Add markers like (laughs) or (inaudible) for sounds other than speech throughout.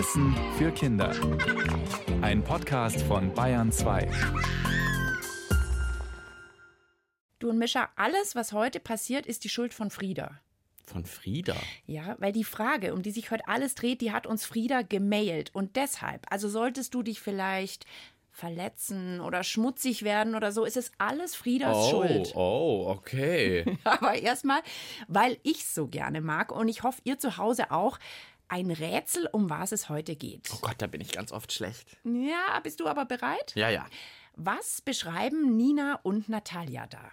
Wissen für Kinder. Ein Podcast von Bayern 2. Du und Mischa, alles, was heute passiert, ist die Schuld von Frieda. Von Frieda? Ja, weil die Frage, um die sich heute alles dreht, die hat uns Frieda gemailt. Und deshalb, also solltest du dich vielleicht verletzen oder schmutzig werden oder so, ist es alles Friedas oh, Schuld. Oh, okay. (laughs) Aber erstmal, weil ich so gerne mag und ich hoffe, ihr zu Hause auch, ein Rätsel, um was es heute geht. Oh Gott, da bin ich ganz oft schlecht. Ja, bist du aber bereit? Ja, ja. Was beschreiben Nina und Natalia da?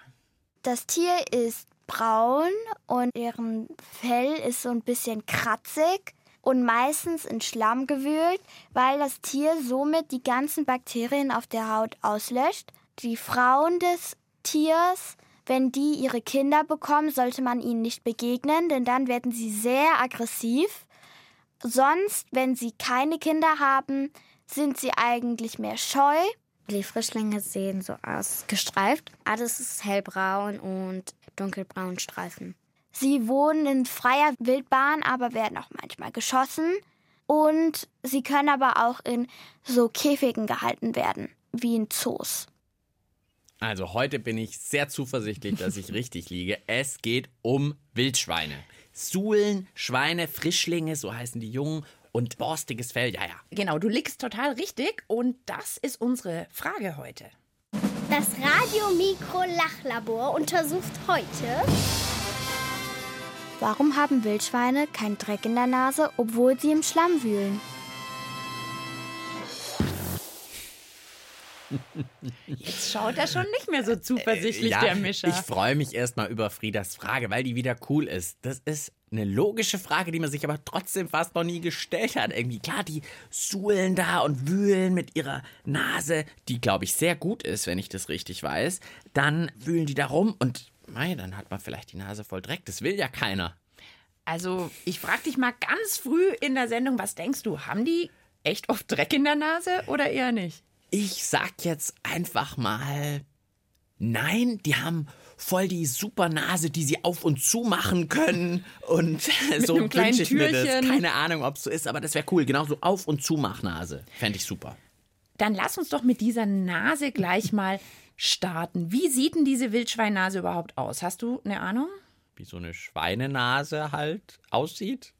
Das Tier ist braun und ihren Fell ist so ein bisschen kratzig und meistens in Schlamm gewühlt, weil das Tier somit die ganzen Bakterien auf der Haut auslöscht. Die Frauen des Tiers, wenn die ihre Kinder bekommen, sollte man ihnen nicht begegnen, denn dann werden sie sehr aggressiv. Sonst, wenn sie keine Kinder haben, sind sie eigentlich mehr scheu. Die Frischlinge sehen so aus gestreift. Alles ist hellbraun und dunkelbraun Streifen. Sie wohnen in freier Wildbahn, aber werden auch manchmal geschossen. Und sie können aber auch in so Käfigen gehalten werden, wie in Zoos. Also heute bin ich sehr zuversichtlich, dass ich (laughs) richtig liege. Es geht um Wildschweine. Suhlen, Schweine, Frischlinge, so heißen die Jungen, und borstiges Fell, ja, ja. Genau, du liegst total richtig und das ist unsere Frage heute. Das Radiomikro-Lachlabor untersucht heute. Warum haben Wildschweine keinen Dreck in der Nase, obwohl sie im Schlamm wühlen? Jetzt schaut er schon nicht mehr so zuversichtlich, ja, der Mischer. Ich freue mich erstmal über Friedas Frage, weil die wieder cool ist. Das ist eine logische Frage, die man sich aber trotzdem fast noch nie gestellt hat. Irgendwie, klar, die suhlen da und wühlen mit ihrer Nase, die, glaube ich, sehr gut ist, wenn ich das richtig weiß. Dann wühlen die da rum und, mei, dann hat man vielleicht die Nase voll Dreck. Das will ja keiner. Also, ich frage dich mal ganz früh in der Sendung, was denkst du, haben die echt oft Dreck in der Nase oder eher nicht? Ich sag jetzt einfach mal, nein, die haben voll die super Nase, die sie auf und zu machen können. Und (laughs) so einem kleinen wünsche ich mir das. Keine Ahnung, ob es so ist, aber das wäre cool. Genauso auf und zu Machnase. Fände ich super. Dann lass uns doch mit dieser Nase gleich mal starten. Wie sieht denn diese Wildschweinnase überhaupt aus? Hast du eine Ahnung? Wie so eine Schweinenase halt aussieht.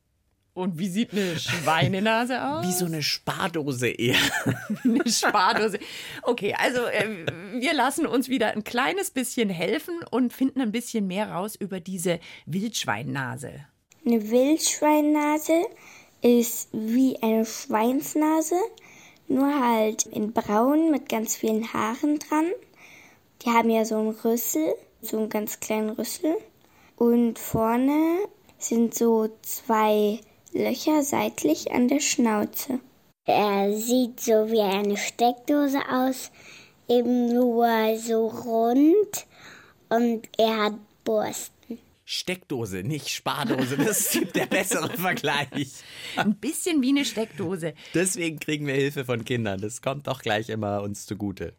Und wie sieht eine (laughs) Schweinenase aus? Wie so eine Spardose eher. (laughs) eine Spardose. Okay, also äh, wir lassen uns wieder ein kleines bisschen helfen und finden ein bisschen mehr raus über diese Wildschweinnase. Eine Wildschweinnase ist wie eine Schweinsnase, nur halt in braun mit ganz vielen Haaren dran. Die haben ja so einen Rüssel, so einen ganz kleinen Rüssel. Und vorne sind so zwei Löcher seitlich an der Schnauze. Er sieht so wie eine Steckdose aus, eben nur so rund und er hat Borsten. Steckdose, nicht Spardose. Das (laughs) ist der bessere Vergleich. Ein bisschen wie eine Steckdose. Deswegen kriegen wir Hilfe von Kindern. Das kommt doch gleich immer uns zugute.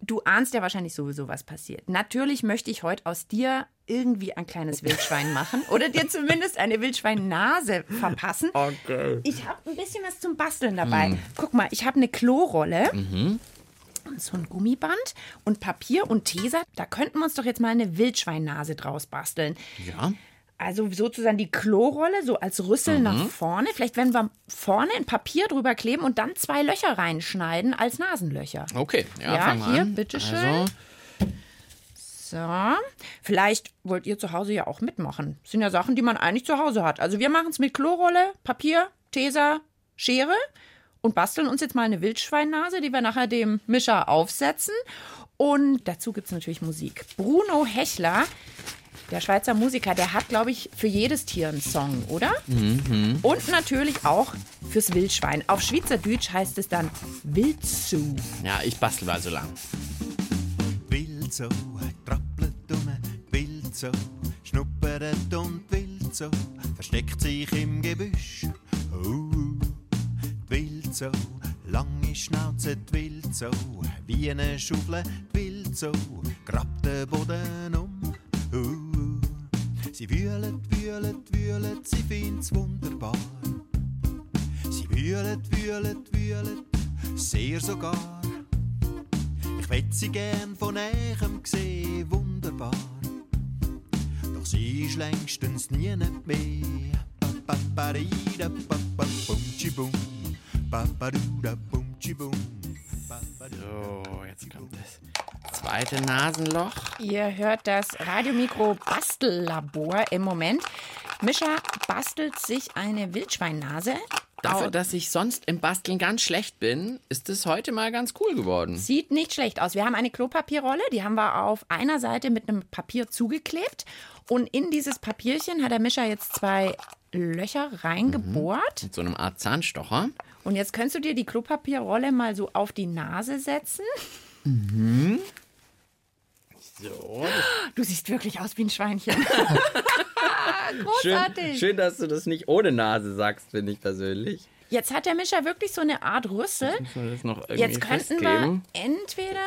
Du ahnst ja wahrscheinlich sowieso, was passiert. Natürlich möchte ich heute aus dir irgendwie ein kleines Wildschwein machen oder dir zumindest eine Wildschweinnase verpassen. Okay. Ich habe ein bisschen was zum Basteln dabei. Guck mal, ich habe eine Klorolle. Und so ein Gummiband und Papier und Tesa. Da könnten wir uns doch jetzt mal eine Wildschweinnase draus basteln. Ja. Also sozusagen die Klorolle so als Rüssel nach vorne. Vielleicht werden wir vorne ein Papier drüber kleben und dann zwei Löcher reinschneiden als Nasenlöcher. Okay, ja, Ja, hier, an. bitteschön. Also, So. Vielleicht wollt ihr zu Hause ja auch mitmachen. Das sind ja Sachen, die man eigentlich zu Hause hat. Also wir machen es mit Klorolle, Papier, Tesa, Schere und basteln uns jetzt mal eine Wildschweinnase, die wir nachher dem Mischer aufsetzen. Und dazu gibt es natürlich Musik. Bruno Hechler, der Schweizer Musiker, der hat, glaube ich, für jedes Tier einen Song, oder? Und natürlich auch fürs Wildschwein. Auf Schweizerdeutsch heißt es dann Wildzu. ja, ich bastel mal so lang. Um, Wildsau schnuppert und Wildsau versteckt sich im Gebüsch. Uh, die Wildsau, lange Schnauze, die Wildsau, wie eine Schaufel, die Wildsau, grabt den Boden um. Uh, sie wühlet, wühlet, wühlet, sie find's wunderbar. Sie wühlet, wühlet, wühlet, sehr sogar. Ich hätt sie gern von näherem gesehen, wunderbar. Doch sie ist längstens nie nicht mehr. Paparida. So, jetzt kommt das zweite Nasenloch. Ihr hört das Radiomikro Bastellabor im Moment. Mischa bastelt sich eine Wildschweinnase. Dafür, dass ich sonst im Basteln ganz schlecht bin, ist es heute mal ganz cool geworden. Sieht nicht schlecht aus. Wir haben eine Klopapierrolle, die haben wir auf einer Seite mit einem Papier zugeklebt. Und in dieses Papierchen hat der Mischa jetzt zwei Löcher reingebohrt. Mit so einem Art Zahnstocher. Und jetzt kannst du dir die Klopapierrolle mal so auf die Nase setzen. So. Du siehst wirklich aus wie ein Schweinchen. (laughs) Schön, Großartig. schön, dass du das nicht ohne Nase sagst, finde ich persönlich. Jetzt hat der Mischa wirklich so eine Art Rüssel. Jetzt könnten wir festkleben? entweder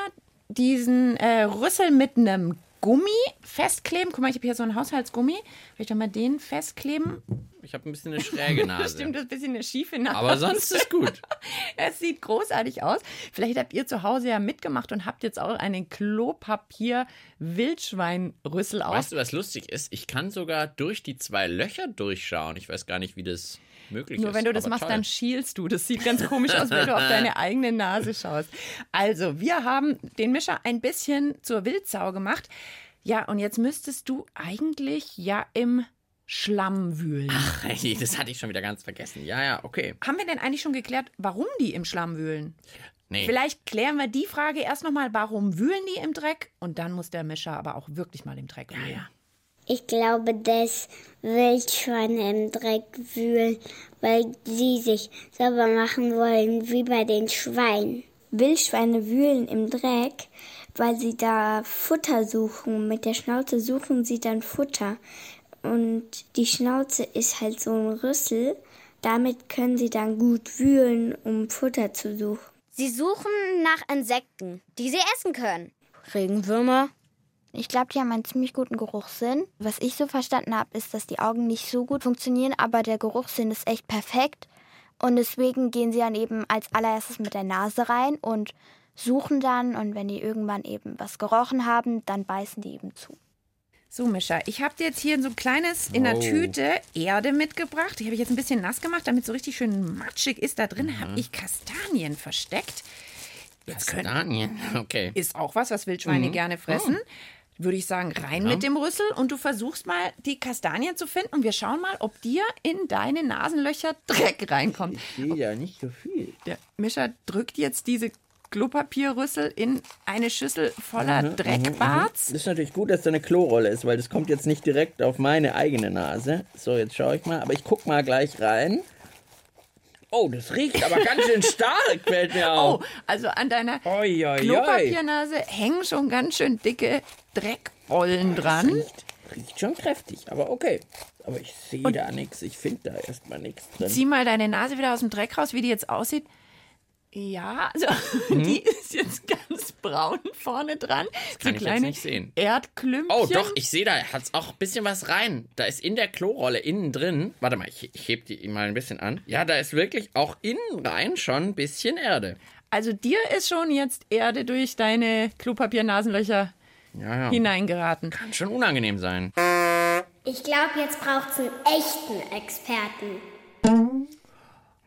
diesen äh, Rüssel mit einem Gummi festkleben. Guck mal, ich habe hier so einen Haushaltsgummi. Vielleicht mal den festkleben. Ich habe ein bisschen eine schräge (laughs) Nase. Stimmt, das ist ein bisschen eine schiefe Nase. Aber sonst ist gut. (laughs) Es sieht großartig aus. Vielleicht habt ihr zu Hause ja mitgemacht und habt jetzt auch einen Klopapier-Wildschweinrüssel aus. Weißt du, was lustig ist? Ich kann sogar durch die zwei Löcher durchschauen. Ich weiß gar nicht, wie das möglich Nur ist. wenn du das machst, toll. dann schielst du. Das sieht ganz komisch aus, wenn du auf deine (laughs) eigene Nase schaust. Also, wir haben den Mischer ein bisschen zur Wildsau gemacht. Ja, und jetzt müsstest du eigentlich ja im Schlamm wühlen. Ach, das hatte ich schon wieder ganz vergessen. Ja, ja, okay. Haben wir denn eigentlich schon geklärt, warum die im Schlamm wühlen? Nee. Vielleicht klären wir die Frage erst nochmal, warum wühlen die im Dreck? Und dann muss der Mischer aber auch wirklich mal im Dreck wühlen. ja. Ich glaube, dass Wildschweine im Dreck wühlen, weil sie sich sauber machen wollen, wie bei den Schweinen. Wildschweine wühlen im Dreck, weil sie da Futter suchen. Mit der Schnauze suchen sie dann Futter. Und die Schnauze ist halt so ein Rüssel. Damit können sie dann gut wühlen, um Futter zu suchen. Sie suchen nach Insekten, die sie essen können. Regenwürmer. Ich glaube, die haben einen ziemlich guten Geruchssinn. Was ich so verstanden habe, ist, dass die Augen nicht so gut funktionieren, aber der Geruchssinn ist echt perfekt. Und deswegen gehen sie dann eben als allererstes mit der Nase rein und suchen dann. Und wenn die irgendwann eben was gerochen haben, dann beißen die eben zu. So, Mischa, ich habe dir jetzt hier so ein kleines in der Oh. Tüte Erde mitgebracht. Die habe ich jetzt ein bisschen nass gemacht, damit es so richtig schön matschig ist. Da drin Mhm. habe ich Kastanien versteckt. Jetzt können, Kastanien. (laughs) Okay. ist auch was, was Wildschweine gerne fressen. Würde ich sagen, rein mit dem Rüssel und du versuchst mal, die Kastanien zu finden und wir schauen mal, ob dir in deine Nasenlöcher Dreck reinkommt. sehe ja nicht so viel. Der Mischer drückt jetzt diese Klopapierrüssel in eine Schüssel voller Dreckbarts. Das ist natürlich gut, dass da eine Klorolle ist, weil das kommt jetzt nicht direkt auf meine eigene Nase. So, jetzt schaue ich mal. Aber ich guck mal gleich rein. Oh, das riecht aber ganz schön (laughs) stark, fällt mir Oh, auf. also an deiner oi, oi. Klopapiernase hängen schon ganz schön dicke Dreckbollen dran. Riecht, riecht schon kräftig, aber okay. Aber ich sehe da nichts. Ich finde da erstmal nichts drin. Zieh mal deine Nase wieder aus dem Dreck raus, wie die jetzt aussieht. Ja, also (laughs) Mhm. die ist jetzt ganz braun vorne dran. Das kann ich jetzt nicht sehen. Erdklümpchen. Oh, doch, ich sehe da, hat's auch ein bisschen was rein. Da ist in der Klorolle innen drin, warte mal, ich, ich heb die mal ein bisschen an. Ja, da ist wirklich auch innen rein schon ein bisschen Erde. Also dir ist schon jetzt Erde durch deine Klopapiernasenlöcher Ja, ja. hineingeraten. Kann schon unangenehm sein. Ich glaube, jetzt braucht es einen echten Experten.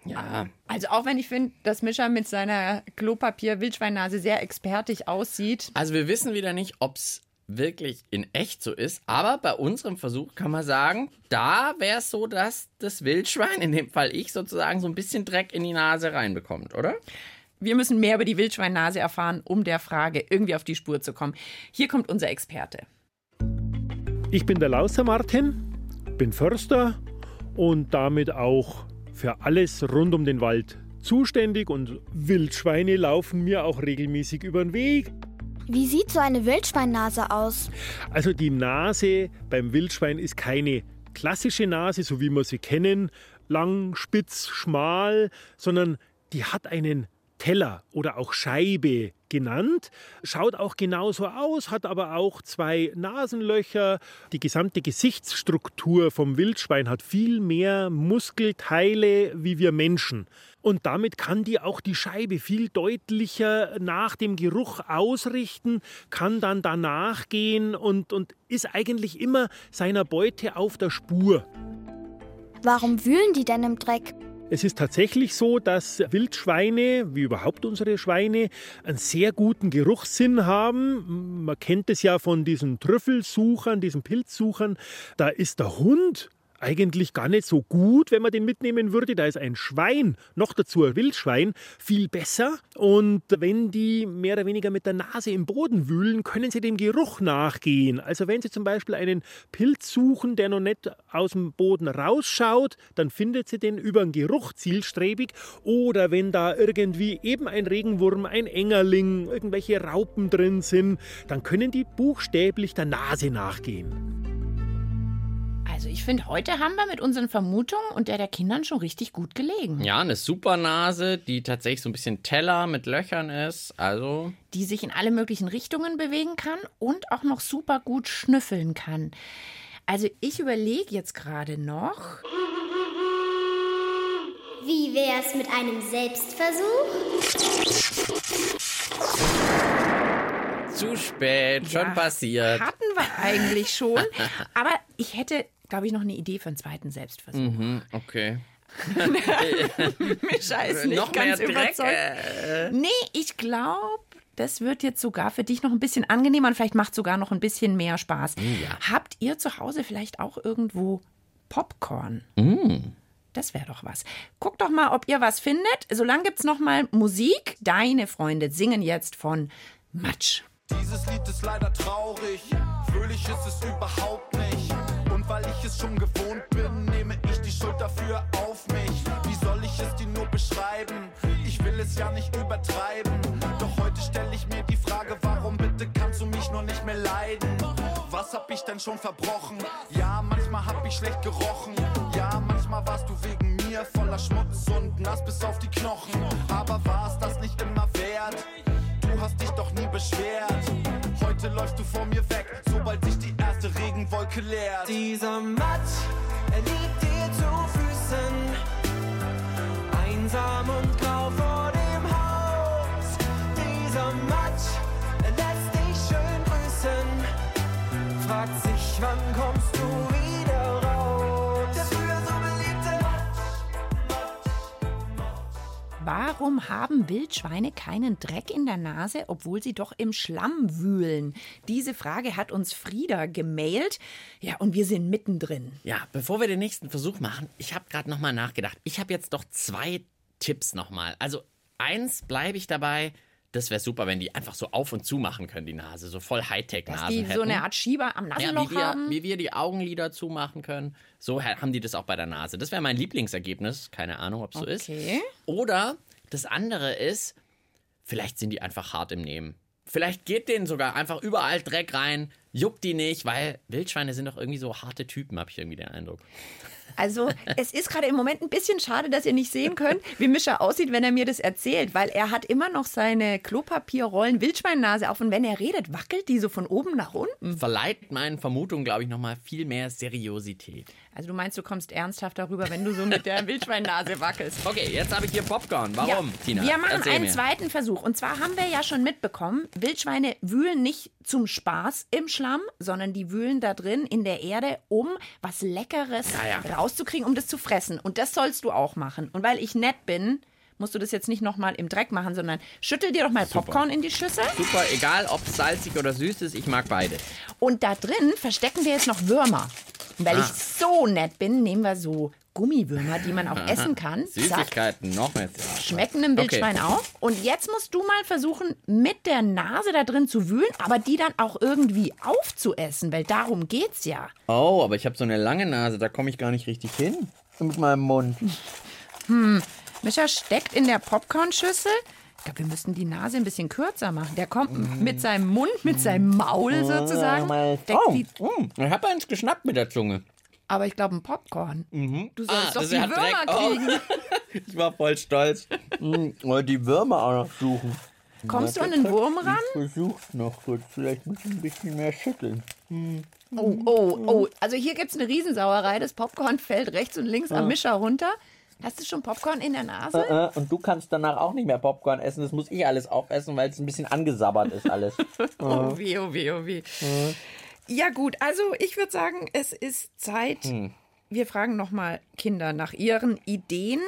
Ja, Also auch wenn ich finde, dass Mischa mit seiner Klopapier-Wildschweinnase sehr expertig aussieht. also wir wissen wieder nicht, ob's wirklich in echt so ist, aber bei unserem Versuch kann man sagen, da wäre es so, dass das Wildschwein, in dem Fall ich sozusagen, so ein bisschen Dreck in die Nase reinbekommt, oder? Wir müssen mehr über die Wildschweinnase erfahren, um der Frage irgendwie auf die Spur zu kommen. Hier kommt unser Experte. Ich bin der Lauser Martin, bin Förster und damit auch für alles rund um den Wald zuständig und Wildschweine laufen mir auch regelmäßig über den Weg. Wie sieht so eine Wildschweinnase aus? Also die Nase beim Wildschwein ist keine klassische Nase, so wie wir sie kennen, lang, spitz, schmal, sondern die hat einen Teller oder auch Scheibe genannt. Schaut auch genauso aus, hat aber auch zwei Nasenlöcher. Die gesamte Gesichtsstruktur vom Wildschwein hat viel mehr Muskelteile wie wir Menschen. Und damit kann die auch die Scheibe viel deutlicher nach dem Geruch ausrichten, kann dann danach gehen und, und ist eigentlich immer seiner Beute auf der Spur. Warum wühlen die denn im Dreck? Es ist tatsächlich so, dass Wildschweine, wie überhaupt unsere Schweine, einen sehr guten Geruchssinn haben. Man kennt es ja von diesen Trüffelsuchern, diesen Pilzsuchern. Da ist der Hund eigentlich gar nicht so gut, wenn man den mitnehmen würde. Da ist ein Schwein, noch dazu ein Wildschwein, viel besser. Und wenn die mehr oder weniger mit der Nase im Boden wühlen, können sie dem Geruch nachgehen. Also wenn sie zum Beispiel einen Pilz suchen, der noch nicht aus dem Boden rausschaut, dann findet sie den über den Geruch zielstrebig. Oder wenn da irgendwie eben ein Regenwurm, ein Engerling, irgendwelche Raupen drin sind, dann können die buchstäblich der Nase nachgehen. Also ich finde, heute haben wir mit unseren Vermutungen und der der Kindern schon richtig gut gelegen. Ja, eine super Nase, die tatsächlich so ein bisschen Teller mit Löchern ist. Also. Die sich in alle möglichen Richtungen bewegen kann und auch noch super gut schnüffeln kann. Also ich überlege jetzt gerade noch. Wie wär's mit einem Selbstversuch? Zu spät, schon Ja, passiert. Hatten wir eigentlich schon. (laughs) Aber ich hätte, glaube ich, noch eine Idee für einen zweiten Selbstversuch. Mhm, okay. (laughs) Mischa ist nicht Noch ganz mehr Dreck. überzeugt. Äh, Nee, ich glaube, das wird jetzt sogar für dich noch ein bisschen angenehmer und vielleicht macht sogar noch ein bisschen mehr Spaß. Habt ihr zu Hause vielleicht auch irgendwo Popcorn? Das wäre doch was. Guckt doch mal, ob ihr was findet. Solange gibt es noch mal Musik. Deine Freunde singen jetzt von Matsch. Dieses Lied ist leider traurig, fröhlich ist es überhaupt nicht. Ich es schon gewohnt bin, nehme ich die Schuld dafür auf mich. Wie soll ich es dir nur beschreiben? Ich will es ja nicht übertreiben. Doch heute stelle ich mir die Frage, warum bitte kannst du mich nur nicht mehr leiden? Was hab ich denn schon verbrochen? Ja, manchmal hab ich schlecht gerochen. Ja, manchmal warst du wegen mir voller Schmutz und nass bis auf die Knochen. Aber war es das nicht immer wert? Du hast dich doch nie beschwert. Heute läufst du vor mir weg, sobald sich die Regenwolke leert. Dieser Matsch, er liegt dir zu Füßen. Einsam und Warum haben Wildschweine keinen Dreck in der Nase, obwohl sie doch im Schlamm wühlen? Diese Frage hat uns Frieda gemailt. Ja, und wir sind mittendrin. Ja, bevor wir den nächsten Versuch machen, ich habe gerade nochmal nachgedacht. Ich habe jetzt doch zwei Tipps nochmal. Also eins bleibe ich dabei. Das wäre super, wenn die einfach so auf und zu machen können, die Nase. So voll Dass Hightech-Nasen die hätten. so eine Art Schieber am ja, Nasenloch wie, wir, haben. wie wir die Augenlider zumachen können. So ha- haben die das auch bei der Nase. Das wäre mein Lieblingsergebnis. Keine Ahnung, ob es so ist. Okay. Oder das andere ist, vielleicht sind die einfach hart im Nehmen. Vielleicht geht denen sogar einfach überall Dreck rein, juckt die nicht, weil Wildschweine sind doch irgendwie so harte Typen, habe ich irgendwie den Eindruck. Also, es ist gerade im Moment ein bisschen schade, dass ihr nicht sehen könnt, wie Mischa aussieht, wenn er mir das erzählt, weil er hat immer noch seine Klopapierrollen Wildschweinnase auf und wenn er redet, wackelt die so von oben nach unten. Verleiht meinen Vermutungen, glaube ich, nochmal viel mehr Seriosität. Also, du meinst, du kommst ernsthaft darüber, wenn du so mit der Wildschweinnase wackelst. Okay, jetzt habe ich hier Popcorn. Warum, Ja, Tina? Wir machen Erzähl einen mir. zweiten Versuch. Und zwar haben wir ja schon mitbekommen, Wildschweine wühlen nicht zum Spaß im Schlamm, sondern die wühlen da drin in der Erde, um was Leckeres Ja, ja. Rauszukriegen, um das zu fressen. Und das sollst du auch machen. Und weil ich nett bin, musst du das jetzt nicht nochmal im Dreck machen, sondern schüttel dir doch mal Popcorn in die Schüssel. Super, egal ob salzig oder süß ist, ich mag beide. Und da drin verstecken wir jetzt noch Würmer. Und weil Ah. ich so nett bin, nehmen wir so Gummiwürmer, die man auch essen kann. Zack. Süßigkeiten, noch mehr. Schmecken im Wildschwein Okay. auch. Und jetzt musst du mal versuchen, mit der Nase da drin zu wühlen, aber die dann auch irgendwie aufzuessen, weil darum geht's ja. Oh, aber ich habe so eine lange Nase, da komme ich gar nicht richtig hin. Mit meinem Mund. Mischa steckt in der Popcornschüssel. Ich glaube, wir müssten die Nase ein bisschen kürzer machen. Der kommt Mhm. mit seinem Mund, mit seinem Maul sozusagen. Steckt Oh, mm, ich habe eins geschnappt mit der Zunge. Aber ich glaube, ein Popcorn. Du sollst Ah, doch die Würmer Dreck. Oh. kriegen. (laughs) Ich war voll stolz. Hm, wollte die Würmer auch noch suchen. Kommst du an den Wurm ran? Ich versuch's noch kurz. Vielleicht muss ich ein bisschen mehr schütteln. Oh, oh, oh. Also hier gibt es eine Riesensauerei. Das Popcorn fällt rechts und links am Mischer runter. Hast du schon Popcorn in der Nase? Äh, Und du kannst danach auch nicht mehr Popcorn essen. Das muss ich alles aufessen, weil es ein bisschen angesabbert ist alles. (laughs) Oh weh, oh weh, oh weh. Ja gut, also ich würde sagen, es ist Zeit. Wir fragen nochmal Kinder nach ihren Ideen.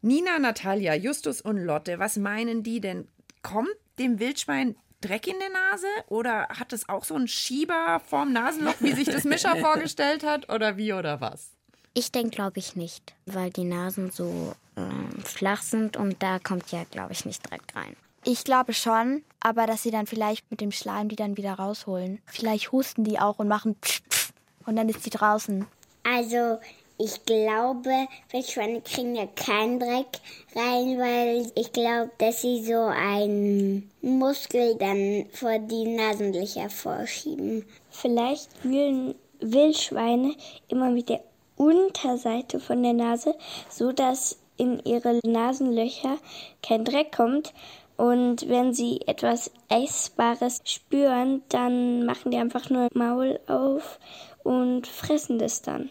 Nina, Natalia, Justus und Lotte, was meinen die denn? Kommt dem Wildschwein Dreck in der Nase oder hat es auch so einen Schieber vorm Nasenloch, wie sich das Mischer (laughs) vorgestellt hat oder wie oder was? Ich denke, glaube ich nicht, weil die Nasen so ähm, flach sind und da kommt ja, glaube ich, nicht Dreck rein. Ich glaube schon, aber dass sie dann vielleicht mit dem Schleim die dann wieder rausholen. Vielleicht husten die auch und machen pf, pf, und dann ist die draußen. Also, ich glaube, Wildschweine kriegen ja keinen Dreck rein, weil ich glaube, dass sie so einen Muskel dann vor die Nasenlöcher vorschieben. Vielleicht wühlen Wildschweine immer mit der Unterseite von der Nase, so dass in ihre Nasenlöcher kein Dreck kommt. Und wenn sie etwas Essbares spüren, dann machen die einfach nur Maul auf und fressen das dann.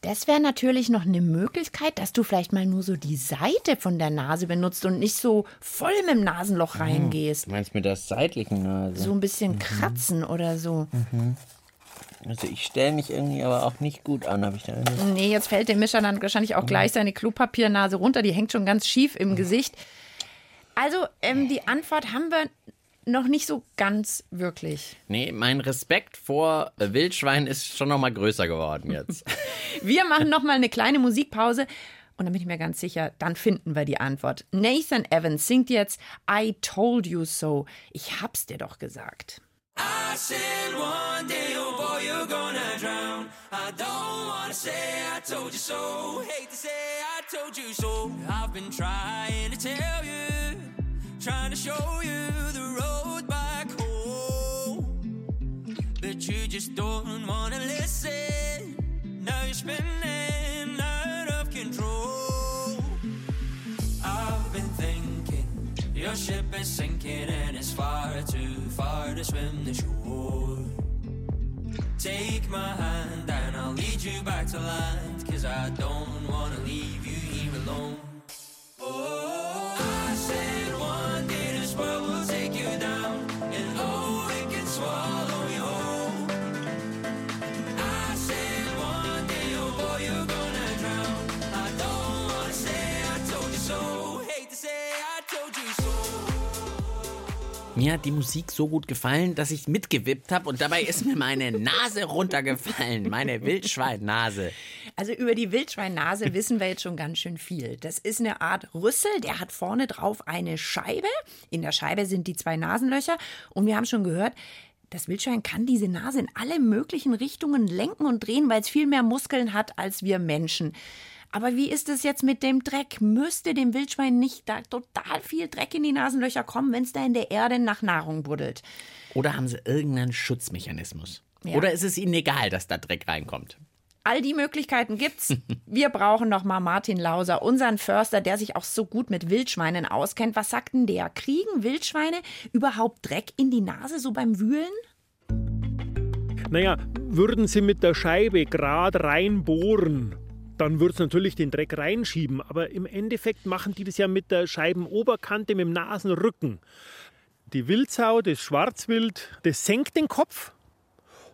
Das wäre natürlich noch eine Möglichkeit, dass du vielleicht mal nur so die Seite von der Nase benutzt und nicht so voll mit dem Nasenloch reingehst. Du meinst mit der seitlichen Nase? So ein bisschen kratzen oder so. Also ich stelle mich irgendwie aber auch nicht gut an, habe ich da Nee, jetzt fällt dem Mischer dann wahrscheinlich auch gleich seine Klopapiernase runter. Die hängt schon ganz schief im Gesicht. Also, ähm, die Antwort haben wir noch nicht so ganz wirklich. Nee, mein Respekt vor äh, Wildschwein ist schon noch mal größer geworden jetzt. (laughs) (laughs) Wir machen noch mal eine kleine Musikpause. Und dann bin ich mir ganz sicher, dann finden wir die Antwort. Nathan Evans singt jetzt I Told You So. Ich hab's dir doch gesagt. I said one day, oh boy, you're gonna drown. I don't wanna say I told you so. Hate to say I told you so. I've been trying to tell you, trying to show you the road back home. But you just don't wanna listen. Now you're spinning out of control. I've been thinking your ship is sinking and it's far too far to swim the shore. Take my hand and I'll lead you back to land. Cause I don't wanna leave you here alone. Mir hat die Musik so gut gefallen, dass ich mitgewippt habe und dabei ist mir meine Nase runtergefallen, meine Wildschweinnase. Also über die Wildschweinnase wissen wir jetzt schon ganz schön viel. Das ist eine Art Rüssel, der hat vorne drauf eine Scheibe. In der Scheibe sind die zwei Nasenlöcher. Und wir haben schon gehört, das Wildschwein kann diese Nase in alle möglichen Richtungen lenken und drehen, weil es viel mehr Muskeln hat als wir Menschen. Aber wie ist es jetzt mit dem Dreck? Müsste dem Wildschwein nicht da total viel Dreck in die Nasenlöcher kommen, wenn es da in der Erde nach Nahrung buddelt? Oder haben sie irgendeinen Schutzmechanismus? Ja. Oder ist es ihnen egal, dass da Dreck reinkommt? All die Möglichkeiten gibt's. (laughs) Wir brauchen noch mal Martin Lauser, unseren Förster, der sich auch so gut mit Wildschweinen auskennt. Was sagt denn der? Kriegen Wildschweine überhaupt Dreck in die Nase so beim Wühlen? Naja, würden sie mit der Scheibe gerade reinbohren, dann würde es natürlich den Dreck reinschieben. Aber im Endeffekt machen die das ja mit der Scheibenoberkante, mit dem Nasenrücken. Die Wildsau, das Schwarzwild, das senkt den Kopf.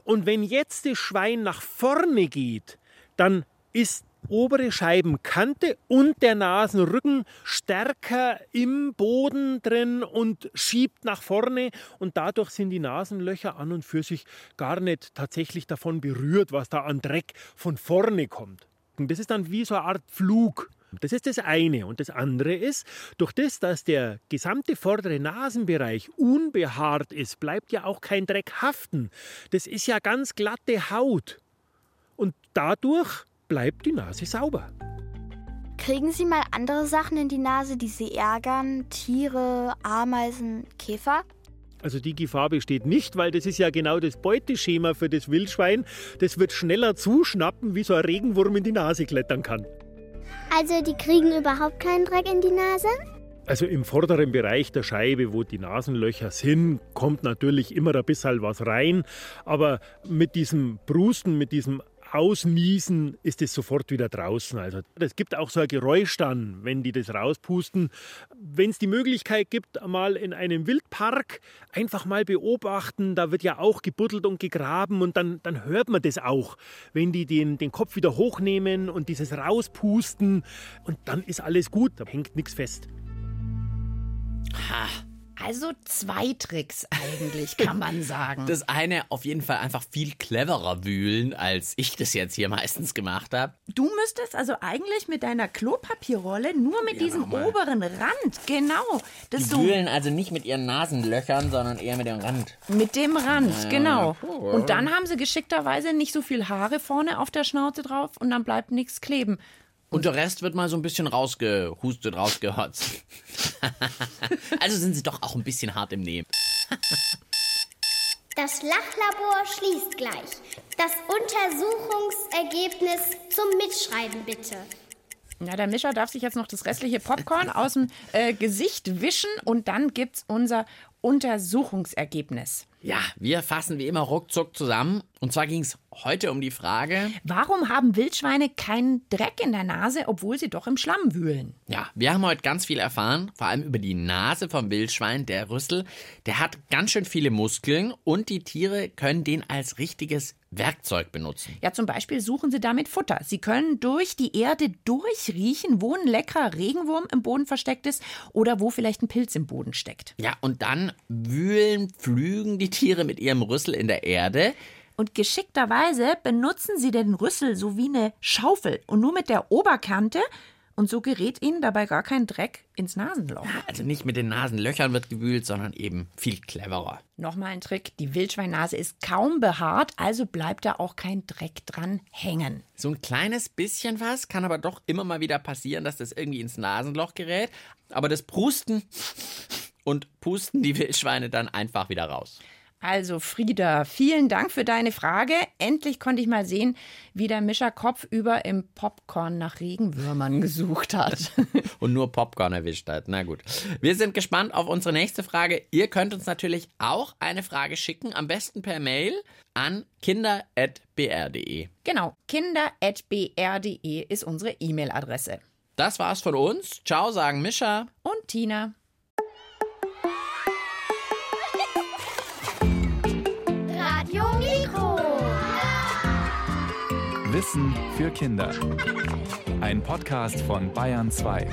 Und wenn jetzt das Schwein nach vorne geht, dann ist obere Scheibenkante und der Nasenrücken stärker im Boden drin und schiebt nach vorne und dadurch sind die Nasenlöcher an und für sich gar nicht tatsächlich davon berührt, was da an Dreck von vorne kommt. Und das ist dann wie so eine Art Flug. Das ist das eine. Und das andere ist, durch das, dass der gesamte vordere Nasenbereich unbehaart ist, bleibt ja auch kein Dreck haften. Das ist ja ganz glatte Haut. Und dadurch bleibt die Nase sauber. Kriegen Sie mal andere Sachen in die Nase, die Sie ärgern? Tiere, Ameisen, Käfer? Also die Gefahr besteht nicht, weil das ist ja genau das Beuteschema für das Wildschwein. Das wird schneller zuschnappen, wie so ein Regenwurm in die Nase klettern kann. Also die kriegen überhaupt keinen Dreck in die Nase? Also im vorderen Bereich der Scheibe, wo die Nasenlöcher sind, kommt natürlich immer ein bisschen was rein. Aber mit diesem Brusten, mit diesem Ausniesen ist es sofort wieder draußen. Also es gibt auch so ein Geräusch dann, wenn die das rauspusten. Wenn es die Möglichkeit gibt, mal in einem Wildpark einfach mal beobachten, da wird ja auch gebuddelt und gegraben und dann, dann hört man das auch, wenn die den, den Kopf wieder hochnehmen und dieses rauspusten und dann ist alles gut, da hängt nichts fest. Ha. Also zwei Tricks eigentlich, kann man (laughs) sagen. Das eine auf jeden Fall einfach viel cleverer wühlen, als ich das jetzt hier meistens gemacht habe. Du müsstest also eigentlich mit deiner Klopapierrolle nur mit diesem nochmal. oberen Rand, genau, das Die wühlen also nicht mit ihren Nasenlöchern, sondern eher mit dem Rand. mit dem Rand, Ja, genau. Und dann haben sie geschickterweise nicht so viel Haare vorne auf der Schnauze drauf und dann bleibt nichts kleben. Und der Rest wird mal so ein bisschen rausgehustet, rausgehotzt. (laughs) also sind sie doch auch ein bisschen hart im Nehmen. Das Lachlabor schließt gleich. Das Untersuchungsergebnis zum Mitschreiben bitte. Ja, der Mischer darf sich jetzt noch das restliche Popcorn aus dem äh, Gesicht wischen und dann gibt's unser Untersuchungsergebnis. Ja, wir fassen wie immer ruckzuck zusammen. Und zwar ging es heute um die Frage, Warum haben Wildschweine keinen Dreck in der Nase, obwohl sie doch im Schlamm wühlen? ja, wir haben heute ganz viel erfahren, vor allem über die Nase vom Wildschwein, der Rüssel. Der hat ganz schön viele Muskeln und die Tiere können den als richtiges Werkzeug benutzen. Ja, zum Beispiel suchen sie damit Futter. Sie können durch die Erde durchriechen, wo ein leckerer Regenwurm im Boden versteckt ist oder wo vielleicht ein Pilz im Boden steckt. Ja, und dann wühlen, pflügen die Tiere mit ihrem Rüssel in der Erde. Und geschickterweise benutzen sie den Rüssel so wie eine Schaufel und nur mit der Oberkante. Und so gerät ihnen dabei gar kein Dreck ins Nasenloch. Also nicht mit den Nasenlöchern wird gewühlt, sondern eben viel cleverer. Nochmal ein Trick: Die Wildschweinnase ist kaum behaart, also bleibt da auch kein Dreck dran hängen. So ein kleines bisschen was kann aber doch immer mal wieder passieren, dass das irgendwie ins Nasenloch gerät. Aber das Prusten und pusten die Wildschweine dann einfach wieder raus. Also Frieda, vielen Dank für deine Frage. Endlich konnte ich mal sehen, wie der Mischer kopfüber im Popcorn nach Regenwürmern gesucht hat. (laughs) Und nur Popcorn erwischt hat. Na gut. Wir sind gespannt auf unsere nächste Frage. Ihr könnt uns natürlich auch eine Frage schicken, am besten per Mail an kinder.br.de. genau, kinder.br.de ist unsere E-Mail-Adresse. Das war's von uns. Ciao, sagen Mischa. Und Tina. Wissen für Kinder. Ein Podcast von Bayern 2.